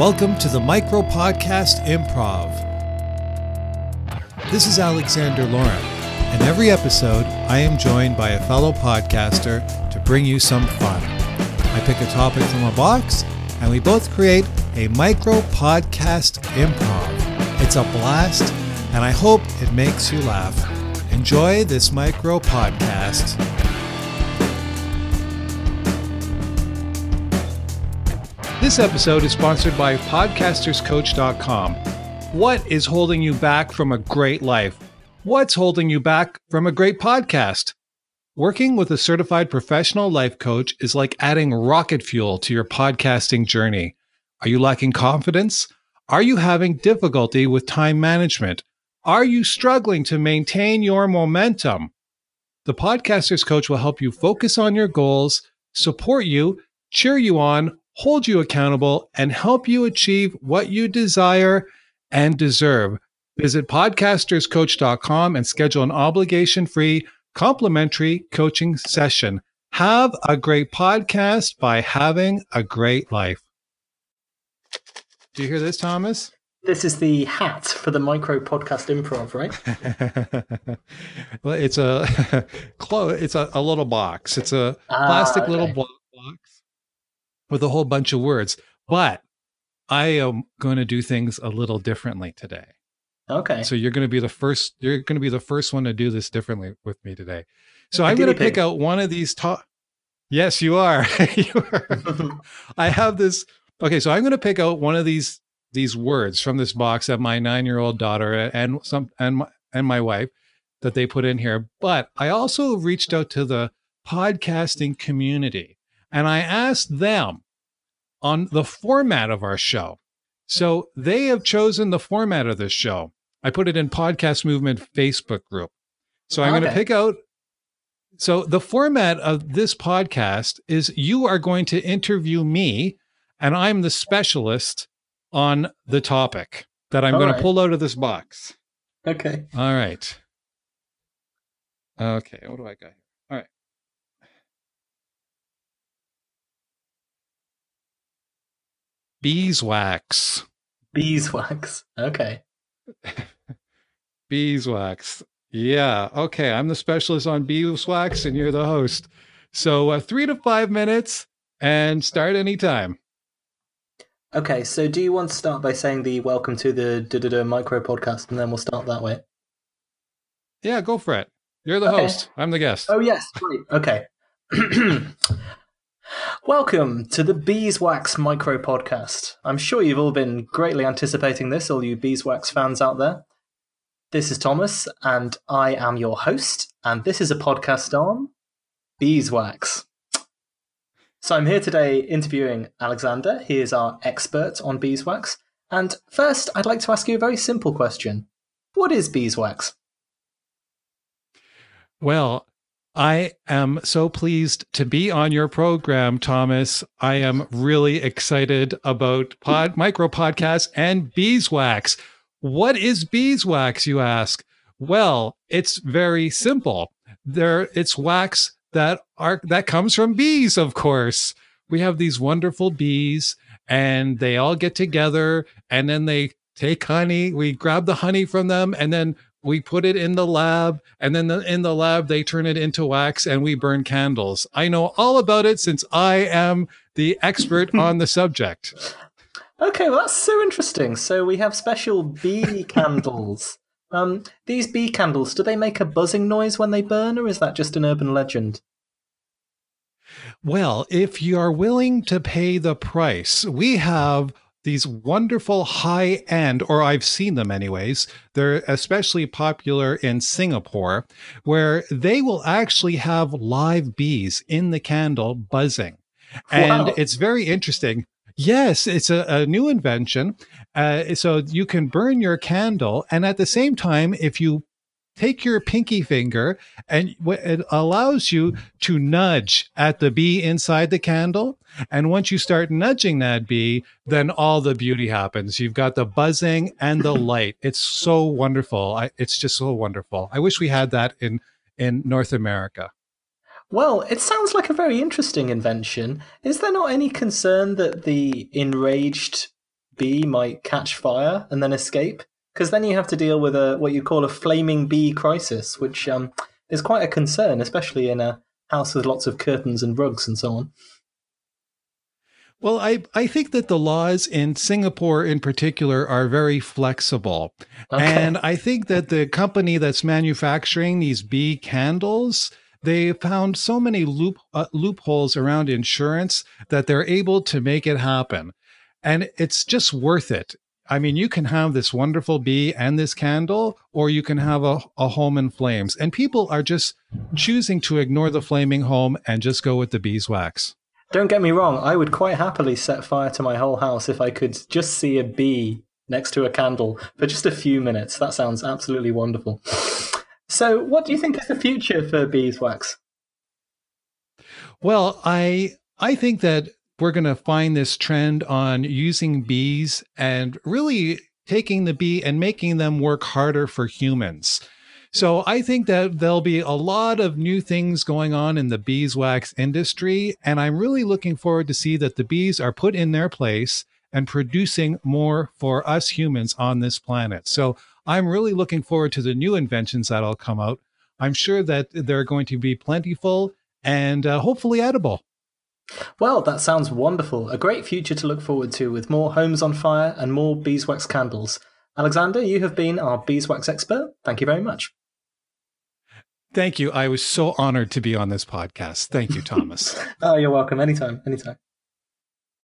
Welcome to the Micro Podcast Improv. This is Alexander Lauren, and every episode I am joined by a fellow podcaster to bring you some fun. I pick a topic from a box, and we both create a micro podcast improv. It's a blast, and I hope it makes you laugh. Enjoy this micro podcast. This episode is sponsored by podcasterscoach.com. What is holding you back from a great life? What's holding you back from a great podcast? Working with a certified professional life coach is like adding rocket fuel to your podcasting journey. Are you lacking confidence? Are you having difficulty with time management? Are you struggling to maintain your momentum? The Podcasters Coach will help you focus on your goals, support you, cheer you on, hold you accountable, and help you achieve what you desire and deserve. Visit podcasterscoach.com and schedule an obligation free complimentary coaching session. Have a great podcast by having a great life. Do you hear this, Thomas? This is the hat for the micro podcast improv, right? well, it's a it's a, a little box. It's a ah, plastic okay. little box with a whole bunch of words. But I am going to do things a little differently today. Okay. So you're going to be the first. You're going to be the first one to do this differently with me today. So i am going to pick out one of these top. Yes, you are. you are. I have this. Okay, so I'm going to pick out one of these these words from this box that my nine year old daughter and some and my, and my wife that they put in here. But I also reached out to the podcasting community and I asked them on the format of our show. So they have chosen the format of this show. I put it in Podcast Movement Facebook group. So I'm okay. going to pick out. So the format of this podcast is you are going to interview me, and I'm the specialist on the topic that I'm All going right. to pull out of this box. Okay. All right. Okay. What do I got? Beeswax. Beeswax. Okay. beeswax. Yeah. Okay. I'm the specialist on beeswax and you're the host. So uh, three to five minutes and start anytime. Okay. So do you want to start by saying the welcome to the da micro podcast and then we'll start that way? Yeah, go for it. You're the okay. host. I'm the guest. Oh, yes. Great. Okay. Welcome to the Beeswax Micro Podcast. I'm sure you've all been greatly anticipating this, all you Beeswax fans out there. This is Thomas, and I am your host, and this is a podcast on beeswax. So I'm here today interviewing Alexander. He is our expert on beeswax. And first, I'd like to ask you a very simple question What is beeswax? Well, I am so pleased to be on your program, Thomas. I am really excited about pod, micro podcasts and beeswax. What is beeswax, you ask? Well, it's very simple. There, it's wax that are that comes from bees, of course. We have these wonderful bees, and they all get together, and then they take honey. We grab the honey from them, and then we put it in the lab and then the, in the lab they turn it into wax and we burn candles. I know all about it since i am the expert on the subject. Okay well that's so interesting. So we have special bee candles. Um, these bee candles do they make a buzzing noise when they burn or is that just an urban legend? Well if you are willing to pay the price we have these wonderful high end, or I've seen them anyways. They're especially popular in Singapore, where they will actually have live bees in the candle buzzing. And it's very interesting. Yes, it's a, a new invention. Uh, so you can burn your candle. And at the same time, if you take your pinky finger and it allows you to nudge at the bee inside the candle. And once you start nudging that bee, then all the beauty happens. You've got the buzzing and the light. It's so wonderful. I, it's just so wonderful. I wish we had that in in North America. Well, it sounds like a very interesting invention. Is there not any concern that the enraged bee might catch fire and then escape, because then you have to deal with a what you call a flaming bee crisis, which um, is quite a concern, especially in a house with lots of curtains and rugs and so on. Well, I, I think that the laws in Singapore in particular are very flexible. Okay. And I think that the company that's manufacturing these bee candles, they found so many loop, uh, loopholes around insurance that they're able to make it happen. And it's just worth it. I mean, you can have this wonderful bee and this candle, or you can have a, a home in flames. And people are just choosing to ignore the flaming home and just go with the beeswax. Don't get me wrong, I would quite happily set fire to my whole house if I could just see a bee next to a candle for just a few minutes. That sounds absolutely wonderful. So, what do you think is the future for beeswax? Well, I I think that we're going to find this trend on using bees and really taking the bee and making them work harder for humans. So I think that there'll be a lot of new things going on in the beeswax industry. And I'm really looking forward to see that the bees are put in their place and producing more for us humans on this planet. So I'm really looking forward to the new inventions that'll come out. I'm sure that they're going to be plentiful and uh, hopefully edible. Well, that sounds wonderful. A great future to look forward to with more homes on fire and more beeswax candles. Alexander, you have been our beeswax expert. Thank you very much. Thank you. I was so honored to be on this podcast. Thank you, Thomas. oh, you're welcome. Anytime. Anytime.